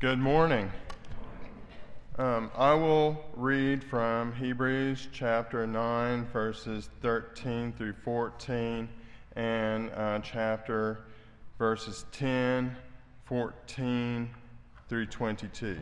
Good morning. Um, I will read from Hebrews chapter 9, verses 13 through 14, and uh, chapter verses 10, 14 through 22.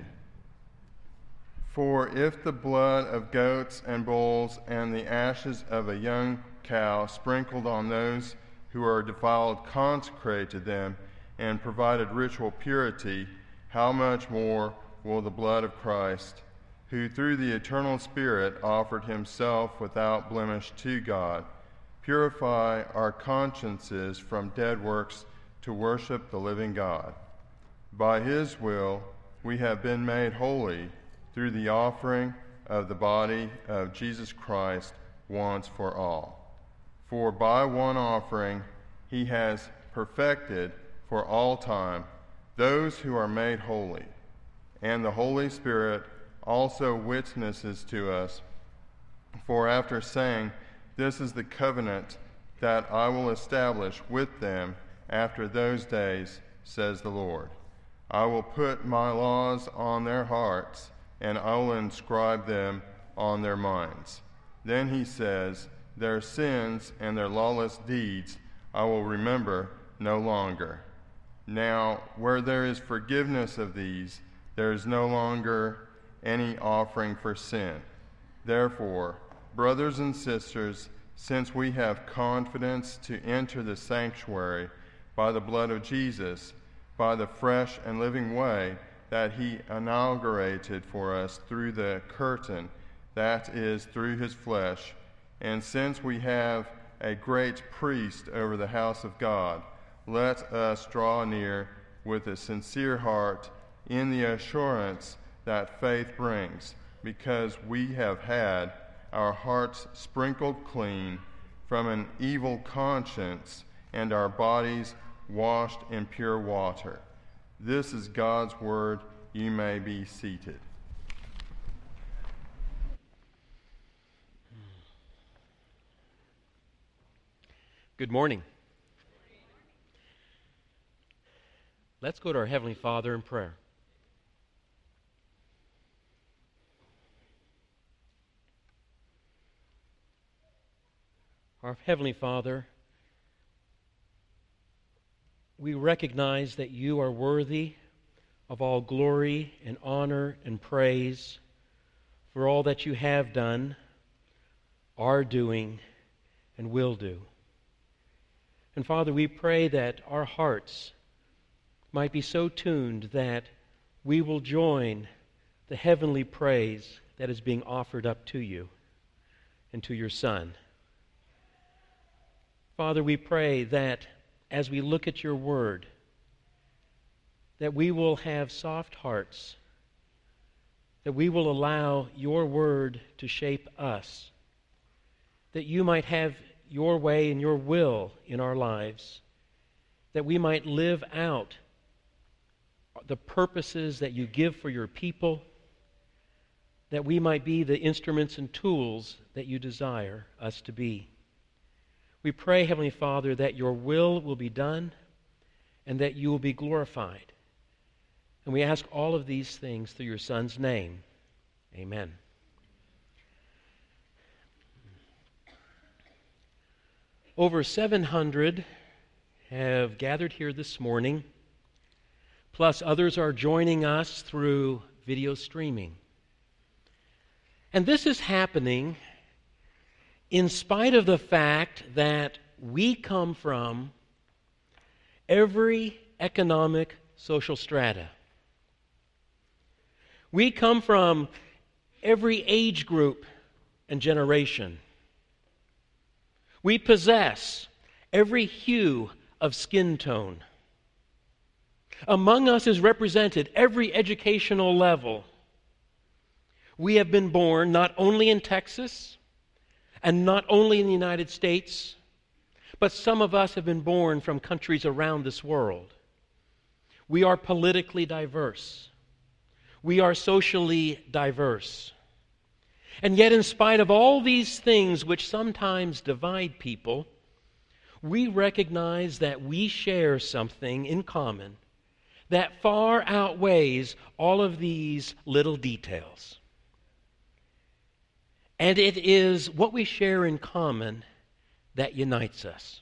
For if the blood of goats and bulls and the ashes of a young cow sprinkled on those who are defiled consecrated them and provided ritual purity, how much more will the blood of Christ, who through the eternal Spirit offered himself without blemish to God, purify our consciences from dead works to worship the living God? By his will, we have been made holy through the offering of the body of Jesus Christ once for all. For by one offering he has perfected for all time those who are made holy, and the Holy Spirit also witnesses to us. For after saying, This is the covenant that I will establish with them after those days, says the Lord, I will put my laws on their hearts and I will inscribe them on their minds. Then he says, Their sins and their lawless deeds I will remember no longer. Now, where there is forgiveness of these, there is no longer any offering for sin. Therefore, brothers and sisters, since we have confidence to enter the sanctuary by the blood of Jesus, by the fresh and living way, that he inaugurated for us through the curtain, that is, through his flesh. And since we have a great priest over the house of God, let us draw near with a sincere heart in the assurance that faith brings, because we have had our hearts sprinkled clean from an evil conscience and our bodies washed in pure water. This is God's word. You may be seated. Good morning. Let's go to our Heavenly Father in prayer. Our Heavenly Father, we recognize that you are worthy of all glory and honor and praise for all that you have done, are doing, and will do. And Father, we pray that our hearts might be so tuned that we will join the heavenly praise that is being offered up to you and to your Son. Father, we pray that as we look at your word, that we will have soft hearts, that we will allow your word to shape us, that you might have your way and your will in our lives, that we might live out the purposes that you give for your people, that we might be the instruments and tools that you desire us to be. We pray, Heavenly Father, that your will will be done and that you will be glorified. And we ask all of these things through your Son's name. Amen. Over 700 have gathered here this morning, plus others are joining us through video streaming. And this is happening in spite of the fact that we come from every economic social strata. We come from every age group and generation. We possess every hue of skin tone. Among us is represented every educational level. We have been born not only in Texas and not only in the United States, but some of us have been born from countries around this world. We are politically diverse. We are socially diverse. And yet, in spite of all these things which sometimes divide people, we recognize that we share something in common that far outweighs all of these little details. And it is what we share in common that unites us.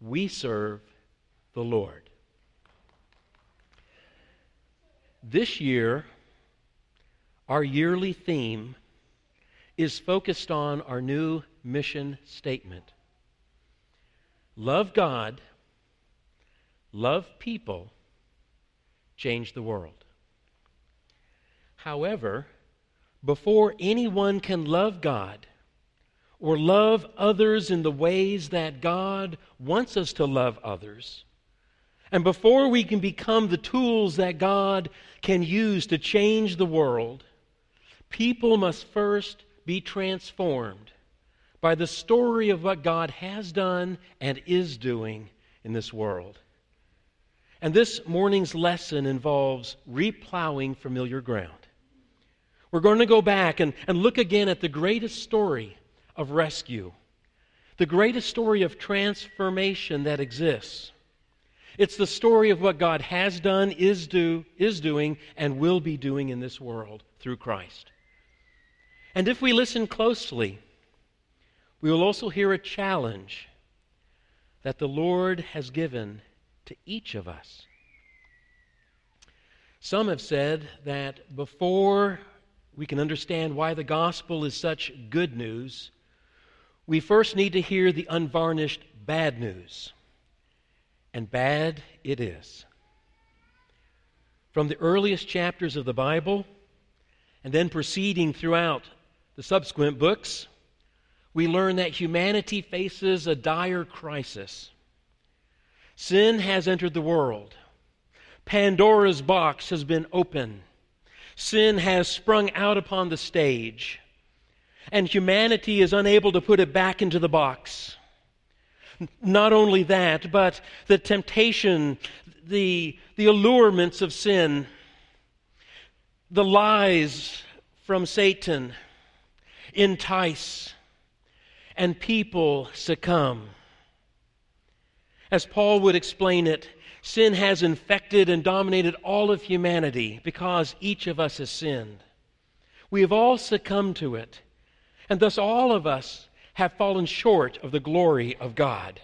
We serve the Lord. This year, our yearly theme is focused on our new mission statement Love God, love people, change the world. However, before anyone can love God or love others in the ways that God wants us to love others, and before we can become the tools that God can use to change the world, people must first be transformed by the story of what God has done and is doing in this world. And this morning's lesson involves replowing familiar ground. We're going to go back and, and look again at the greatest story of rescue, the greatest story of transformation that exists. It's the story of what God has done, is, do, is doing, and will be doing in this world through Christ. And if we listen closely, we will also hear a challenge that the Lord has given to each of us. Some have said that before we can understand why the gospel is such good news, we first need to hear the unvarnished bad news. And bad it is. From the earliest chapters of the Bible, and then proceeding throughout the subsequent books, we learn that humanity faces a dire crisis. Sin has entered the world. Pandora's box has been opened. Sin has sprung out upon the stage. And humanity is unable to put it back into the box. Not only that, but the temptation, the, the allurements of sin, the lies from Satan entice and people succumb. As Paul would explain it, sin has infected and dominated all of humanity because each of us has sinned. We have all succumbed to it, and thus all of us have fallen short of the glory of God.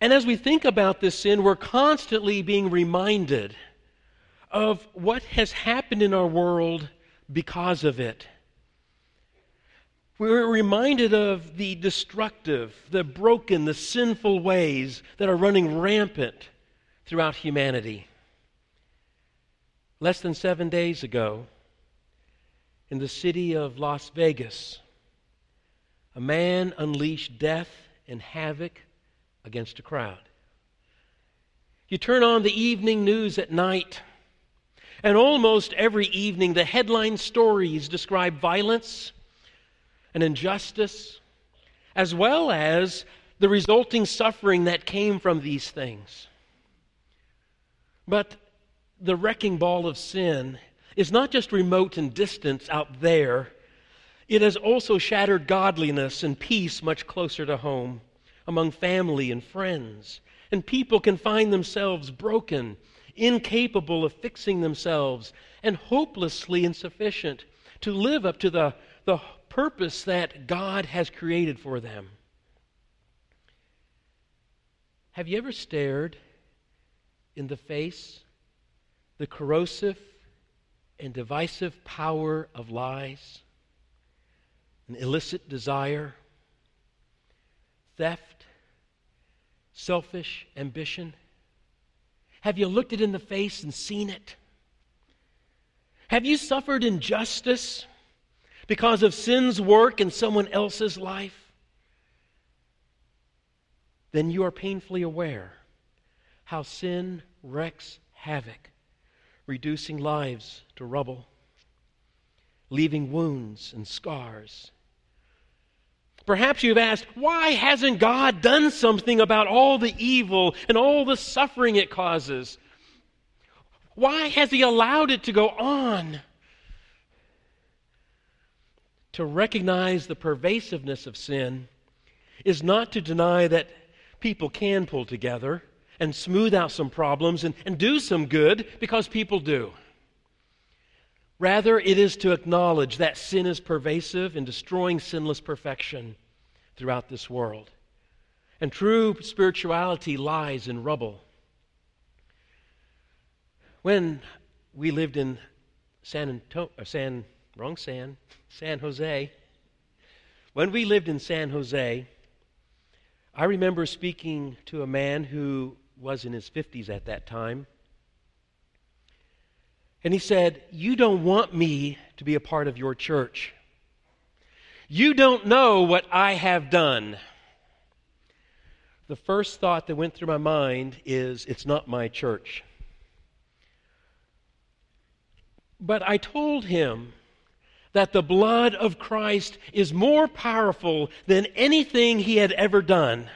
And as we think about this sin, we're constantly being reminded of what has happened in our world because of it. We're reminded of the destructive, the broken, the sinful ways that are running rampant throughout humanity. Less than seven days ago, in the city of Las Vegas, a man unleashed death and havoc against a crowd. You turn on the evening news at night, and almost every evening the headline stories describe violence and injustice, as well as the resulting suffering that came from these things. But the wrecking ball of sin is not just remote and distant out there, it has also shattered godliness and peace much closer to home among family and friends. And people can find themselves broken, incapable of fixing themselves, and hopelessly insufficient to live up to the, the purpose that God has created for them. Have you ever stared in the face the corrosive and divisive power of lies, an illicit desire, theft, selfish ambition? Have you looked it in the face and seen it? Have you suffered injustice because of sin's work in someone else's life, then you are painfully aware how sin wreaks havoc, reducing lives to rubble, leaving wounds and scars. Perhaps you've asked, why hasn't God done something about all the evil and all the suffering it causes? Why has He allowed it to go on? to recognize the pervasiveness of sin, is not to deny that people can pull together and smooth out some problems and, and do some good because people do. Rather, it is to acknowledge that sin is pervasive in destroying sinless perfection throughout this world. And true spirituality lies in rubble. When we lived in San Antonio, San, wrong San, San Jose, when we lived in San Jose, I remember speaking to a man who was in his 50s at that time. And he said, You don't want me to be a part of your church. You don't know what I have done. The first thought that went through my mind is, It's not my church. But I told him that the blood of Christ is more powerful than anything he had ever done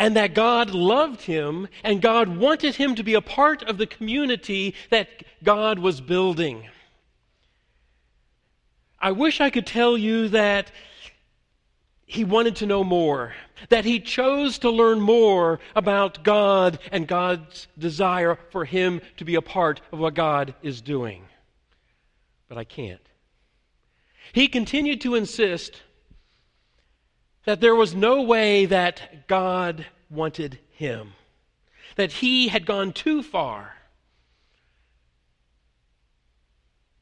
and that God loved him and God wanted him to be a part of the community that God was building. I wish I could tell you that he wanted to know more, that he chose to learn more about God and God's desire for him to be a part of what God is doing. But I can't. He continued to insist that there was no way that God wanted him, that he had gone too far.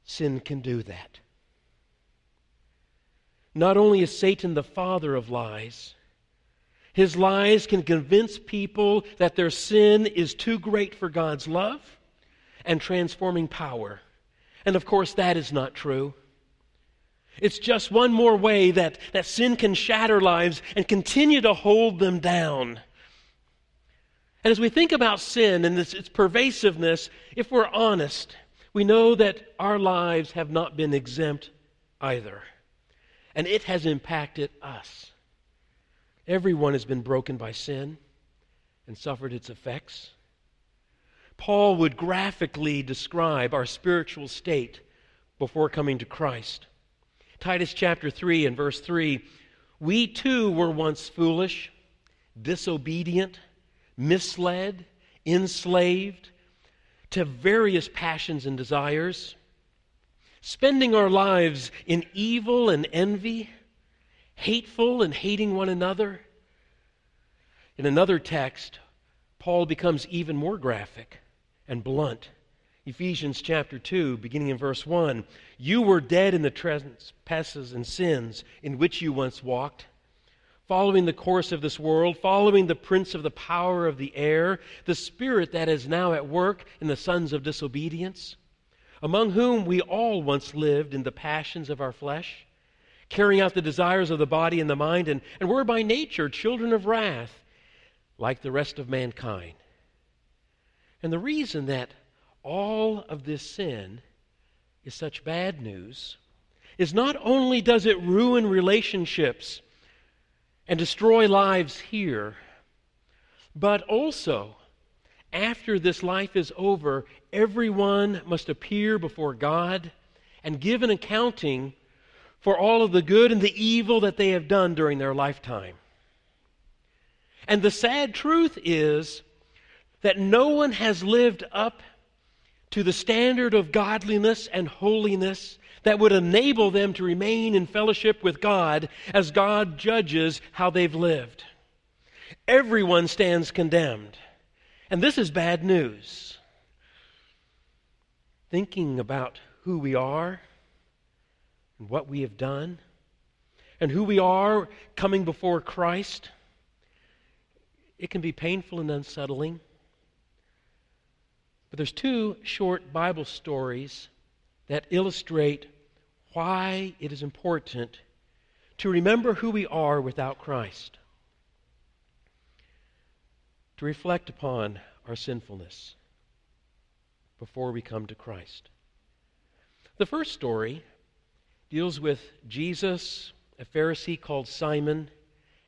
Sin can do that. Not only is Satan the father of lies, his lies can convince people that their sin is too great for God's love and transforming power. And of course, that is not true. It's just one more way that, that sin can shatter lives and continue to hold them down. And as we think about sin and this, its pervasiveness, if we're honest, we know that our lives have not been exempt either. And it has impacted us. Everyone has been broken by sin and suffered its effects. Paul would graphically describe our spiritual state before coming to Christ. Titus chapter 3 and verse 3 We too were once foolish, disobedient, misled, enslaved to various passions and desires, spending our lives in evil and envy, hateful and hating one another. In another text, Paul becomes even more graphic and blunt. Ephesians chapter 2, beginning in verse 1. You were dead in the trespasses and sins in which you once walked, following the course of this world, following the prince of the power of the air, the spirit that is now at work in the sons of disobedience, among whom we all once lived in the passions of our flesh, carrying out the desires of the body and the mind, and, and were by nature children of wrath, like the rest of mankind. And the reason that all of this sin is such bad news is not only does it ruin relationships and destroy lives here, but also, after this life is over, everyone must appear before God and give an accounting for all of the good and the evil that they have done during their lifetime. And the sad truth is that no one has lived up to the standard of godliness and holiness that would enable them to remain in fellowship with God as God judges how they've lived. Everyone stands condemned. And this is bad news. Thinking about who we are and what we have done and who we are coming before Christ, it can be painful and unsettling. But there's two short Bible stories that illustrate why it is important to remember who we are without Christ, to reflect upon our sinfulness before we come to Christ. The first story deals with Jesus, a Pharisee called Simon,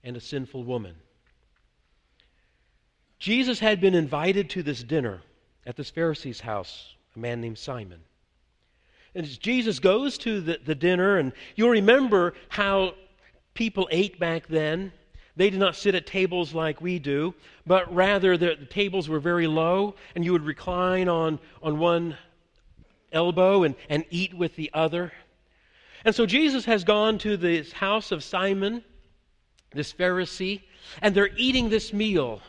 and a sinful woman. Jesus had been invited to this dinner at this Pharisee's house, a man named Simon. And as Jesus goes to the, the dinner, and you'll remember how people ate back then. They did not sit at tables like we do, but rather the, the tables were very low, and you would recline on, on one elbow and, and eat with the other. And so Jesus has gone to this house of Simon, this Pharisee, and they're eating this meal.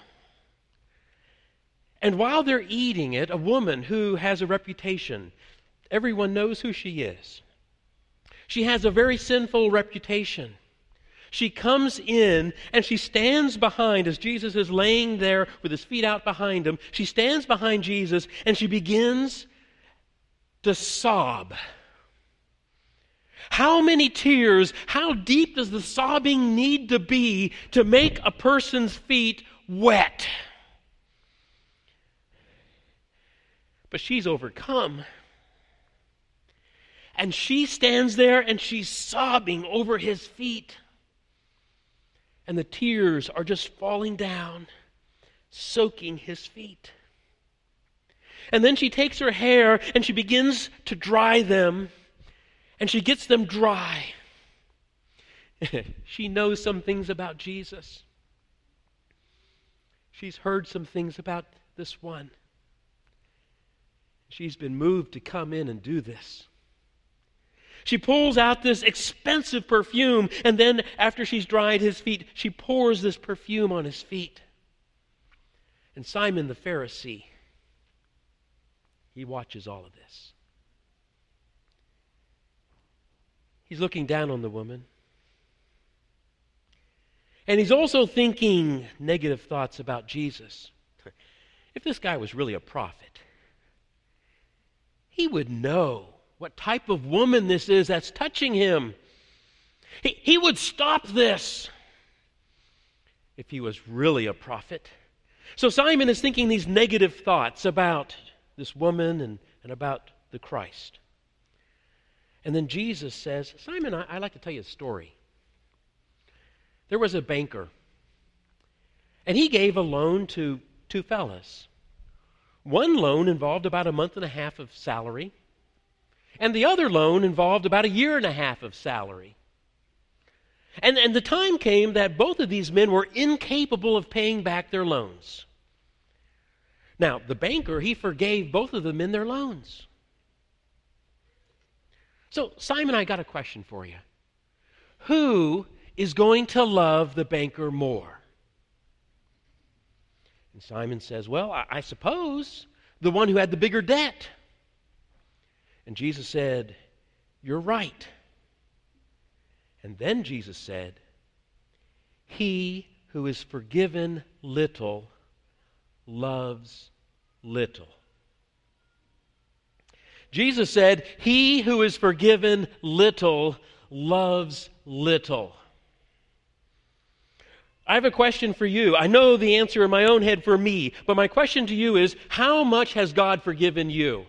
And while they're eating it, a woman who has a reputation, everyone knows who she is. She has a very sinful reputation. She comes in and she stands behind, as Jesus is laying there with his feet out behind him, she stands behind Jesus and she begins to sob. How many tears, how deep does the sobbing need to be to make a person's feet wet? But she's overcome. And she stands there and she's sobbing over his feet. And the tears are just falling down, soaking his feet. And then she takes her hair and she begins to dry them, and she gets them dry. she knows some things about Jesus. She's heard some things about this one. She's been moved to come in and do this. She pulls out this expensive perfume, and then after she's dried his feet, she pours this perfume on his feet. And Simon the Pharisee he watches all of this. He's looking down on the woman. And he's also thinking negative thoughts about Jesus. If this guy was really a prophet, he would know what type of woman this is that's touching him. He, he would stop this if he was really a prophet. So Simon is thinking these negative thoughts about this woman and, and about the Christ. And then Jesus says, Simon, I, would like to tell you a story. There was a banker, and he gave a loan to two fellas. One loan involved about a month and a half of salary, and the other loan involved about a year and a half of salary. And, and the time came that both of these men were incapable of paying back their loans. Now, the banker, he forgave both of them in their loans. So, Simon, I got a question for you. Who is going to love the banker more? And Simon says, Well, I, I suppose the one who had the bigger debt. And Jesus said, You're right. And then Jesus said, He who is forgiven little loves little. Jesus said, He who is forgiven little loves little. I have a question for you. I know the answer in my own head for me, but my question to you is how much has God forgiven you?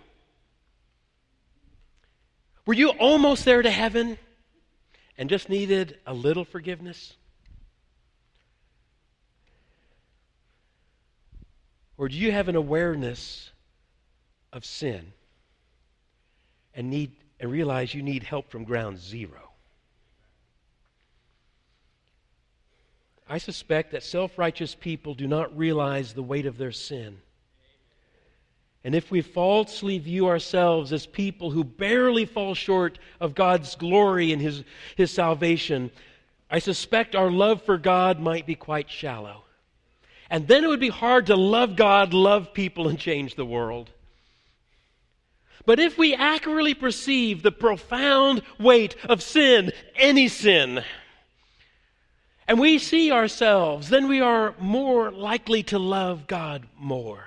Were you almost there to heaven and just needed a little forgiveness? Or do you have an awareness of sin and need and realize you need help from ground zero? I suspect that self righteous people do not realize the weight of their sin. And if we falsely view ourselves as people who barely fall short of God's glory and His, His salvation, I suspect our love for God might be quite shallow. And then it would be hard to love God, love people, and change the world. But if we accurately perceive the profound weight of sin, any sin, and we see ourselves, then we are more likely to love God more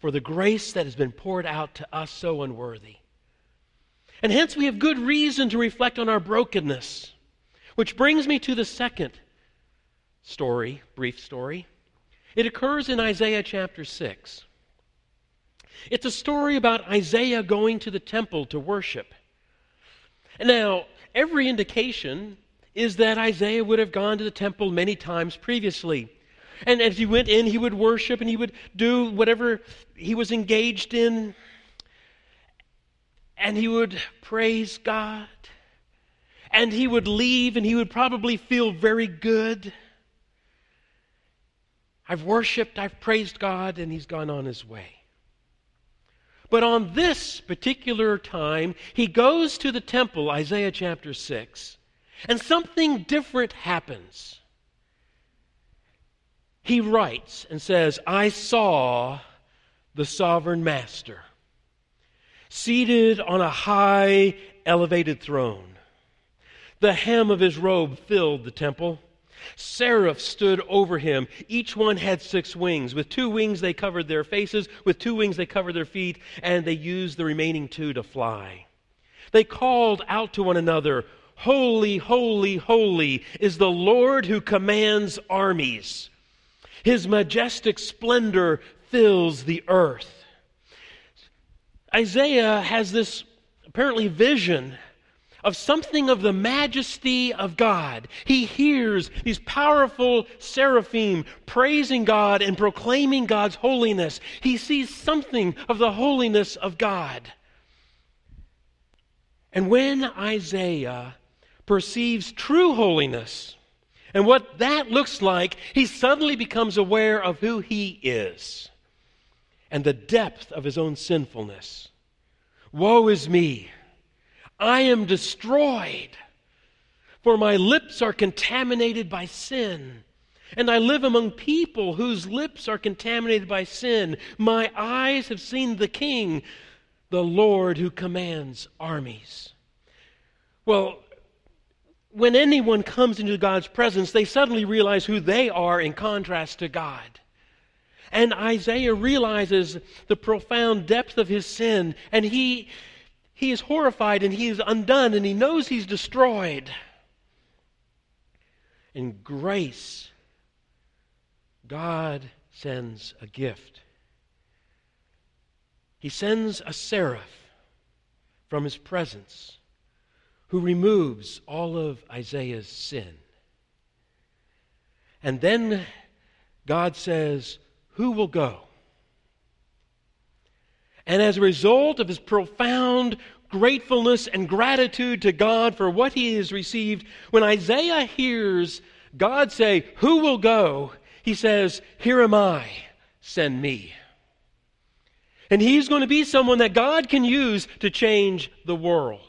for the grace that has been poured out to us so unworthy. And hence we have good reason to reflect on our brokenness. Which brings me to the second story, brief story. It occurs in Isaiah chapter 6. It's a story about Isaiah going to the temple to worship. Now, every indication is that Isaiah would have gone to the temple many times previously. And as he went in, he would worship and he would do whatever he was engaged in. And he would praise God. And he would leave and he would probably feel very good. I've worshiped, I've praised God, and he's gone on his way. But on this particular time, he goes to the temple, Isaiah chapter 6, and something different happens. He writes and says, I saw the sovereign master seated on a high, elevated throne. The hem of his robe filled the temple. Seraphs stood over him. Each one had six wings. With two wings they covered their faces, with two wings they covered their feet, and they used the remaining two to fly. They called out to one another, Holy, holy, holy is the Lord who commands armies. His majestic splendor fills the earth. Isaiah has this apparently vision of something of the majesty of God. He hears these powerful seraphim praising God and proclaiming God's holiness. He sees something of the holiness of God. And when Isaiah perceives true holiness and what that looks like, he suddenly becomes aware of who he is and the depth of his own sinfulness. Woe is me! I am destroyed, for my lips are contaminated by sin. And I live among people whose lips are contaminated by sin. My eyes have seen the King, the Lord who commands armies. Well, when anyone comes into God's presence, they suddenly realize who they are in contrast to God. And Isaiah realizes the profound depth of his sin, and he, he is horrified and he is undone, and he knows he's destroyed. In grace, God sends a gift. He sends a seraph from his presence who removes all of Isaiah's sin. And then God says, who will go? And as a result of his profound gratefulness and gratitude to God for what he has received, when Isaiah hears God say, Who will go? he says, Here am I, send me. And he's going to be someone that God can use to change the world.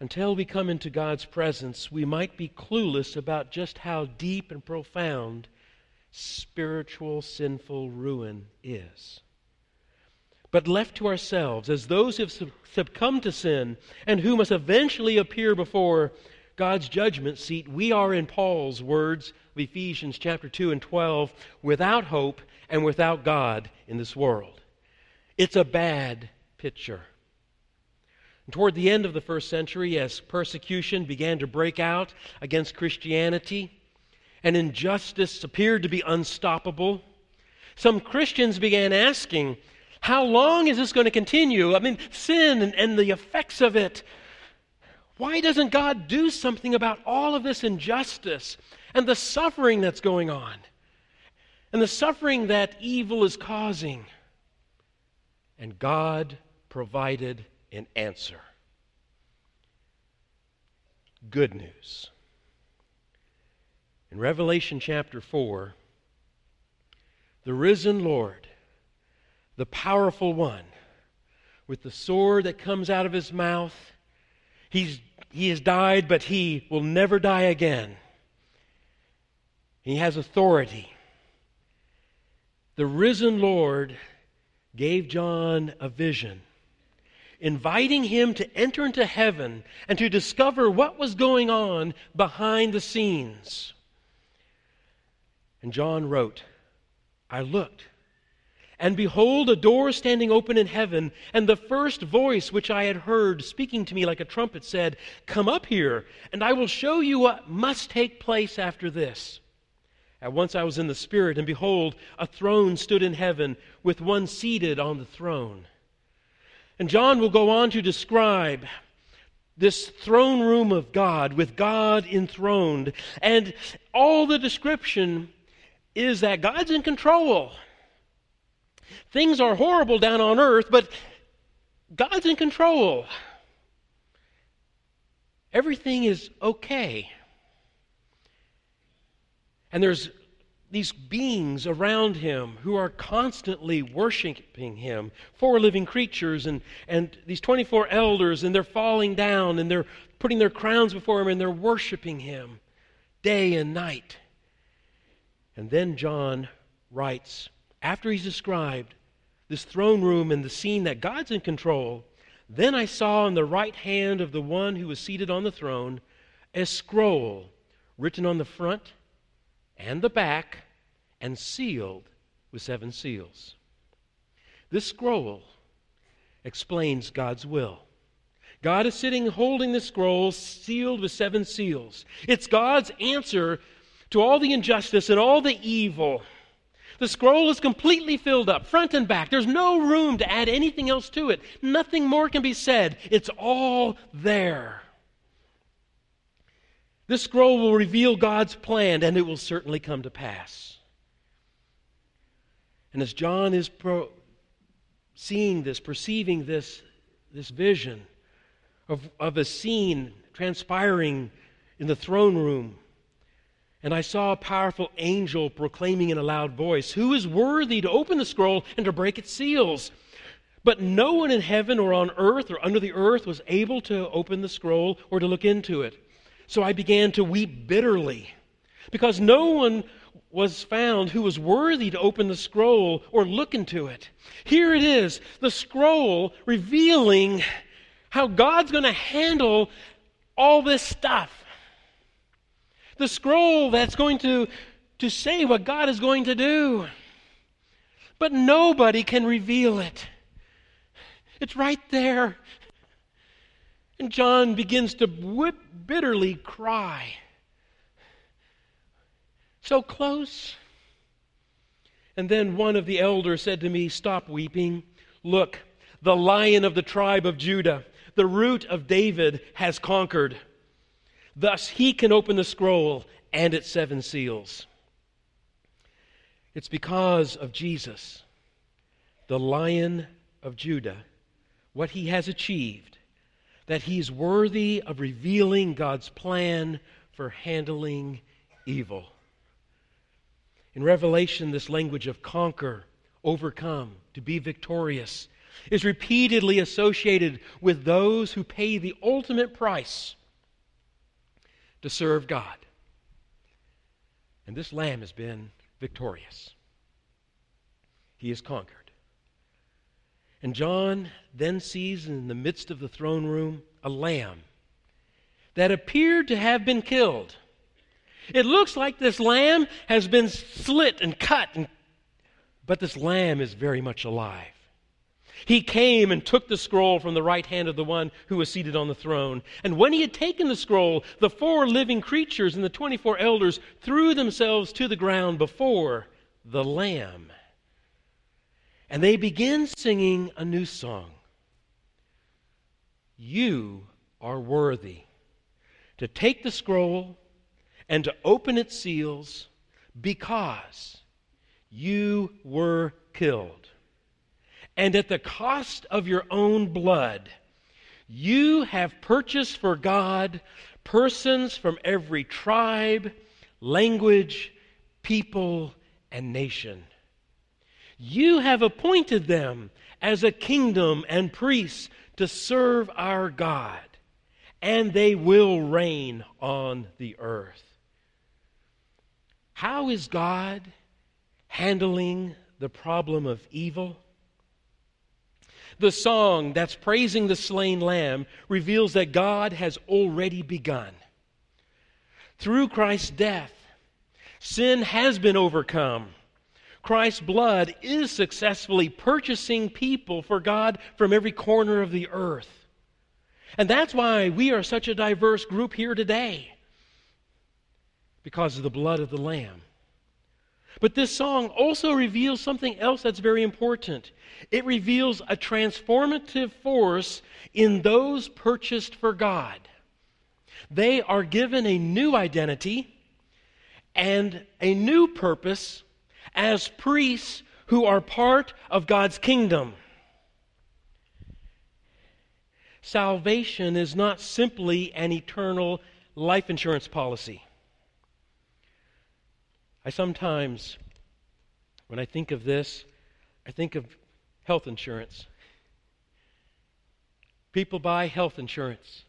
Until we come into God's presence, we might be clueless about just how deep and profound spiritual sinful ruin is. But left to ourselves, as those who have succumbed to sin and who must eventually appear before God's judgment seat, we are, in Paul's words of Ephesians chapter 2 and 12, without hope and without God in this world. It's a bad picture. And toward the end of the first century, as persecution began to break out against Christianity, and injustice appeared to be unstoppable, some Christians began asking, How long is this going to continue? I mean, sin and, and the effects of it. Why doesn't God do something about all of this injustice and the suffering that's going on? And the suffering that evil is causing. And God provided an answer. Good news. In Revelation chapter 4, the risen Lord, the powerful one, with the sword that comes out of his mouth, he's, he has died, but he will never die again. He has authority. The risen Lord gave John a vision, inviting him to enter into heaven and to discover what was going on behind the scenes. And John wrote, I looked, and behold, a door standing open in heaven, and the first voice which I had heard speaking to me like a trumpet said, Come up here, and I will show you what must take place after this. At once I was in the Spirit, and behold, a throne stood in heaven, with one seated on the throne. And John will go on to describe this throne room of God, with God enthroned. And all the description is that God's in control. Things are horrible down on earth, but God's in control. Everything is okay. And there's these beings around him who are constantly worshiping him four living creatures and, and these 24 elders and they're falling down and they're putting their crowns before him and they're worshiping him day and night. And then john writes after he's described this throne room and the scene that god's in control then i saw in the right hand of the one who was seated on the throne a scroll written on the front and the back and sealed with seven seals. This scroll explains God's will. God is sitting holding the scroll sealed with seven seals. It's God's answer to all the injustice and all the evil. The scroll is completely filled up, front and back. There's no room to add anything else to it. Nothing more can be said. It's all there. This scroll will reveal God's plan, and it will certainly come to pass. And as John is pro- seeing this, perceiving this, this vision of, of a scene transpiring in the throne room, and I saw a powerful angel proclaiming in a loud voice, Who is worthy to open the scroll and to break its seals? But no one in heaven or on earth or under the earth was able to open the scroll or to look into it. So I began to weep bitterly because no one was found who was worthy to open the scroll or look into it. Here it is, the scroll revealing how God's going to handle all this stuff. The scroll that's going to, to say what God is going to do. But nobody can reveal it. It's right there. And John begins to whip, bitterly cry. So close. And then one of the elders said to me, Stop weeping. Look, the lion of the tribe of Judah, the root of David, has conquered. Thus he can open the scroll and its seven seals. It's because of Jesus, the lion of Judah, what he has achieved that he's worthy of revealing God's plan for handling evil. In Revelation, this language of conquer, overcome, to be victorious, is repeatedly associated with those who pay the ultimate price to serve God. And this lamb has been victorious. He has conquered. And John then sees in the midst of the throne room a lamb that appeared to have been killed. It looks like this lamb has been slit and cut, and, but this lamb is very much alive. He came and took the scroll from the right hand of the one who was seated on the throne. And when he had taken the scroll, the four living creatures and the 24 elders threw themselves to the ground before the Lamb. And they begin singing a new song You are worthy to take the scroll and to open its seals because you were killed. And at the cost of your own blood, you have purchased for God persons from every tribe, language, people, and nation. You have appointed them as a kingdom and priests to serve our God, and they will reign on the earth. How is God handling the problem of evil? The song that's praising the slain lamb reveals that God has already begun. Through Christ's death, sin has been overcome Christ's blood is successfully purchasing people for God from every corner of the earth. And that's why we are such a diverse group here today, because of the blood of the Lamb. But this song also reveals something else that's very important. It reveals a transformative force in those purchased for God. They are given a new identity and a new purpose as priests who are part of God's kingdom. Salvation is not simply an eternal life insurance policy. I sometimes, when I think of this, I think of health insurance. People buy health insurance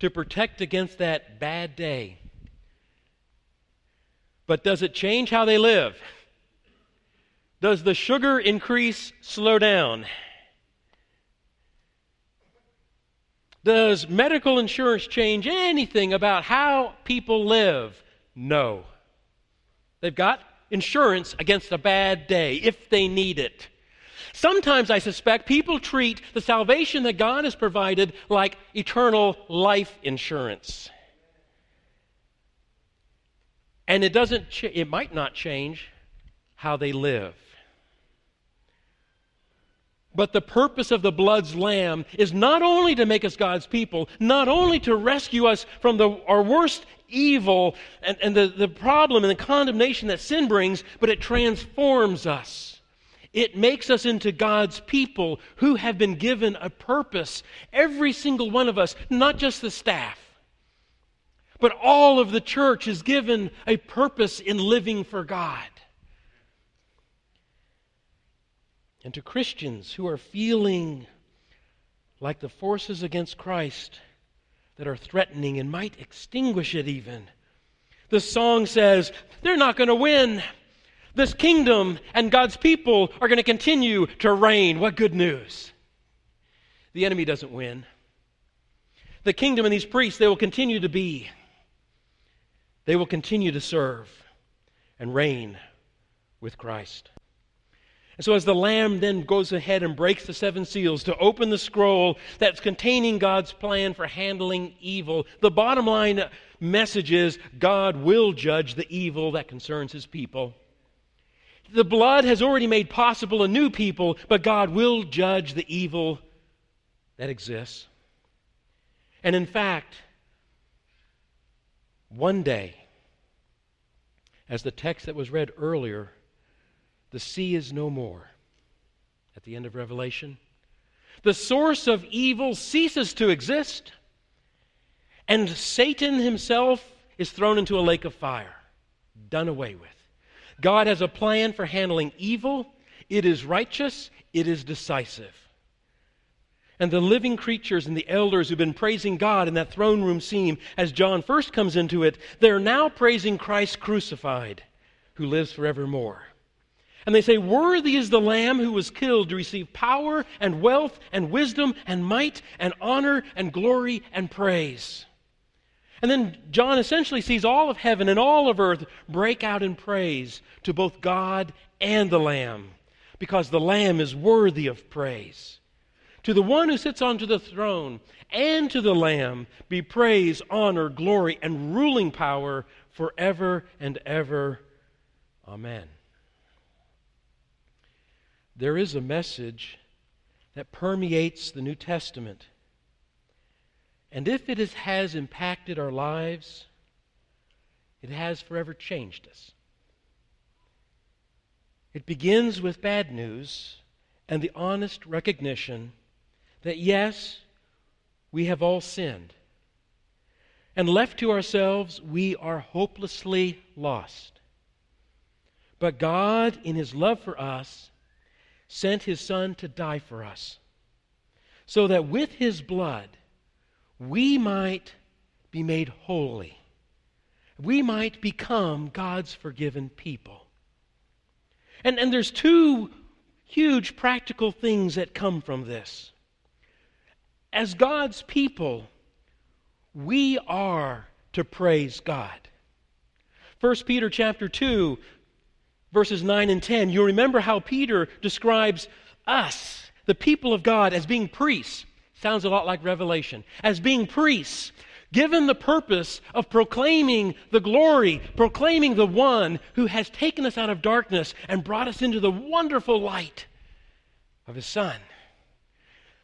to protect against that bad day. But does it change how they live? Does the sugar increase slow down? Does medical insurance change anything about how people live? No. They've got insurance against a bad day if they need it. Sometimes I suspect people treat the salvation that God has provided like eternal life insurance. And it doesn't ch- it might not change how they live. But the purpose of the blood's lamb is not only to make us God's people, not only to rescue us from the, our worst evil and, and the, the problem and the condemnation that sin brings, but it transforms us. It makes us into God's people who have been given a purpose. Every single one of us, not just the staff, but all of the church is given a purpose in living for God. And to Christians who are feeling like the forces against Christ that are threatening and might extinguish it even. The song says, they're not going to win. This kingdom and God's people are going to continue to reign. What good news! The enemy doesn't win. The kingdom and these priests, they will continue to be. They will continue to serve and reign with Christ. And so, as the Lamb then goes ahead and breaks the seven seals to open the scroll that's containing God's plan for handling evil, the bottom line message is God will judge the evil that concerns his people. The blood has already made possible a new people, but God will judge the evil that exists. And in fact, one day, as the text that was read earlier the sea is no more at the end of Revelation. The source of evil ceases to exist, and Satan himself is thrown into a lake of fire, done away with. God has a plan for handling evil. It is righteous, it is decisive. And the living creatures and the elders who've been praising God in that throne room scene, as John first comes into it, they're now praising Christ crucified, who lives forevermore. And they say, Worthy is the Lamb who was killed to receive power and wealth and wisdom and might and honor and glory and praise. And then John essentially sees all of heaven and all of earth break out in praise to both God and the Lamb, because the Lamb is worthy of praise. To the one who sits on the throne and to the Lamb be praise, honor, glory, and ruling power forever and ever. Amen there is a message that permeates the New Testament. And if it is, has impacted our lives, it has forever changed us. It begins with bad news and the honest recognition that, yes, we have all sinned. And left to ourselves, we are hopelessly lost. But God, in His love for us, sent his Son to die for us, so that with his blood we might be made holy. We might become God's forgiven people. And, and there's two huge practical things that come from this. As God's people, we are to praise God. 1 Peter chapter 2 verses 9 and 10, you remember how Peter describes us, the people of God, as being priests. Sounds a lot like Revelation. As being priests, given the purpose of proclaiming the glory, proclaiming the one who has taken us out of darkness and brought us into the wonderful light of his Son.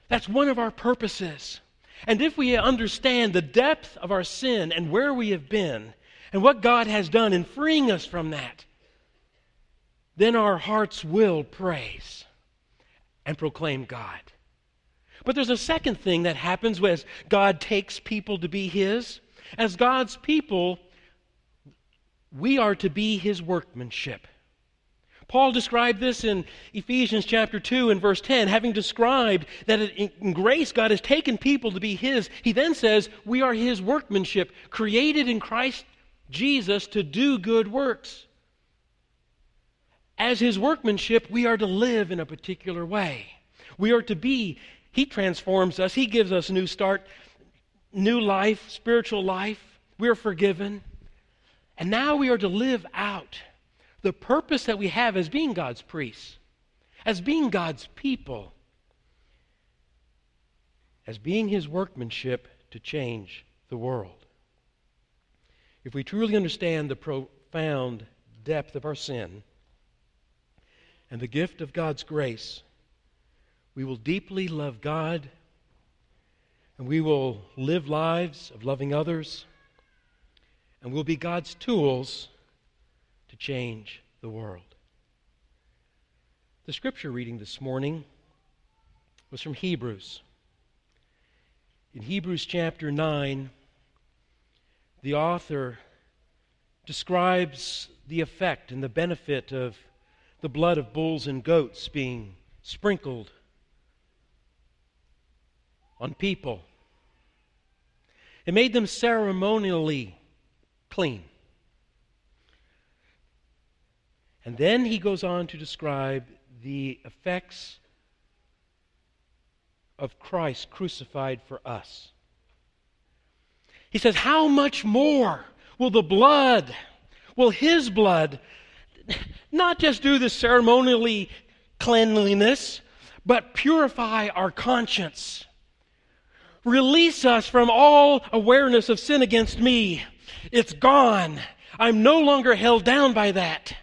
That's one of our purposes. And if we understand the depth of our sin and where we have been, and what God has done in freeing us from that, then our hearts will praise and proclaim God. But there's a second thing that happens as God takes people to be His. As God's people, we are to be his workmanship. Paul described this in Ephesians chapter 2 and verse 10, having described that in grace God has taken people to be his. He then says, We are his workmanship, created in Christ Jesus to do good works. As his workmanship, we are to live in a particular way. We are to be, he transforms us, he gives us a new start, new life, spiritual life. We are forgiven. And now we are to live out the purpose that we have as being God's priests, as being God's people, as being His workmanship to change the world. If we truly understand the profound depth of our sin and the gift of God's grace, we will deeply love God and we will live lives of loving others and we'll be God's tools to change the world. The scripture reading this morning was from Hebrews. In Hebrews chapter 9, the author describes the effect and the benefit of the blood of bulls and goats being sprinkled on people. It made them ceremonially clean. And then he goes on to describe the effects of Christ crucified for us. He says, How much more will the blood, will his blood, not just do the ceremonially cleanliness, but purify our conscience? Release us from all awareness of sin against me. It's gone. I'm no longer held down by that.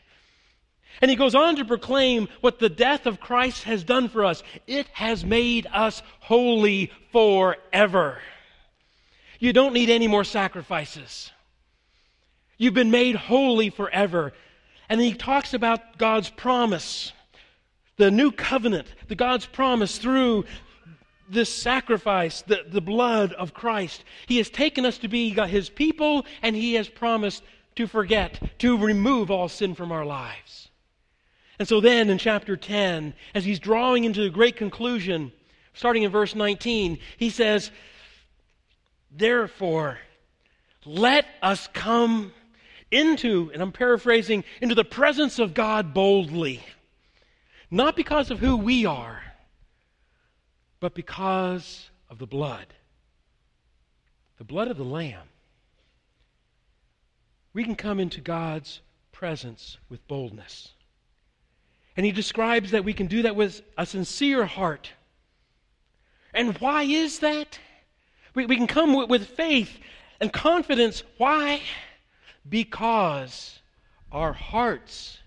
And he goes on to proclaim what the death of Christ has done for us. It has made us holy forever. You don't need any more sacrifices. You've been made holy forever. And he talks about God's promise, the new covenant, the God's promise through this sacrifice, the, the blood of Christ. He has taken us to be his people, and he has promised to forget, to remove all sin from our lives. And so then in chapter 10, as he's drawing into the great conclusion, starting in verse 19, he says, Therefore, let us come into, and I'm paraphrasing, into the presence of God boldly. Not because of who we are, but because of the blood. The blood of the Lamb. We can come into God's presence with boldness. And he describes that we can do that with a sincere heart. And why is that? We, we can come with, with faith and confidence. Why? Because our hearts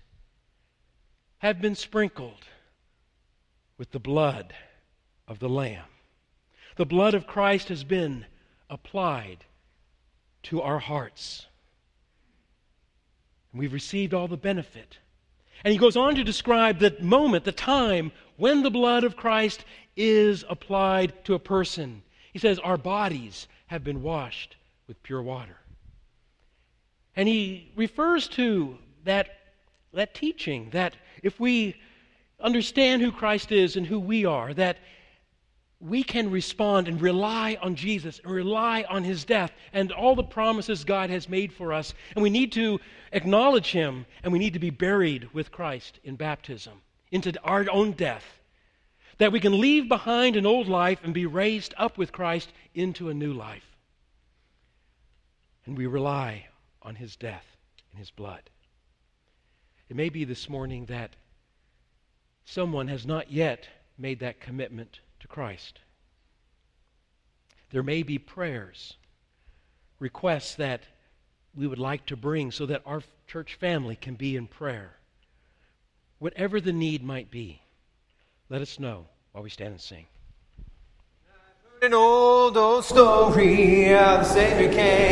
have been sprinkled with the blood of the Lamb. The blood of Christ has been applied to our hearts. And we've received all the benefit and he goes on to describe the moment, the time when the blood of Christ is applied to a person. He says, Our bodies have been washed with pure water. And he refers to that, that teaching that if we understand who Christ is and who we are, that we can respond and rely on Jesus and rely on his death and all the promises God has made for us. And we need to acknowledge him and we need to be buried with Christ in baptism into our own death. That we can leave behind an old life and be raised up with Christ into a new life. And we rely on his death and his blood. It may be this morning that someone has not yet made that commitment to Christ. There may be prayers, requests that we would like to bring so that our church family can be in prayer. Whatever the need might be, let us know while we stand and sing. An old, old story of the Savior came.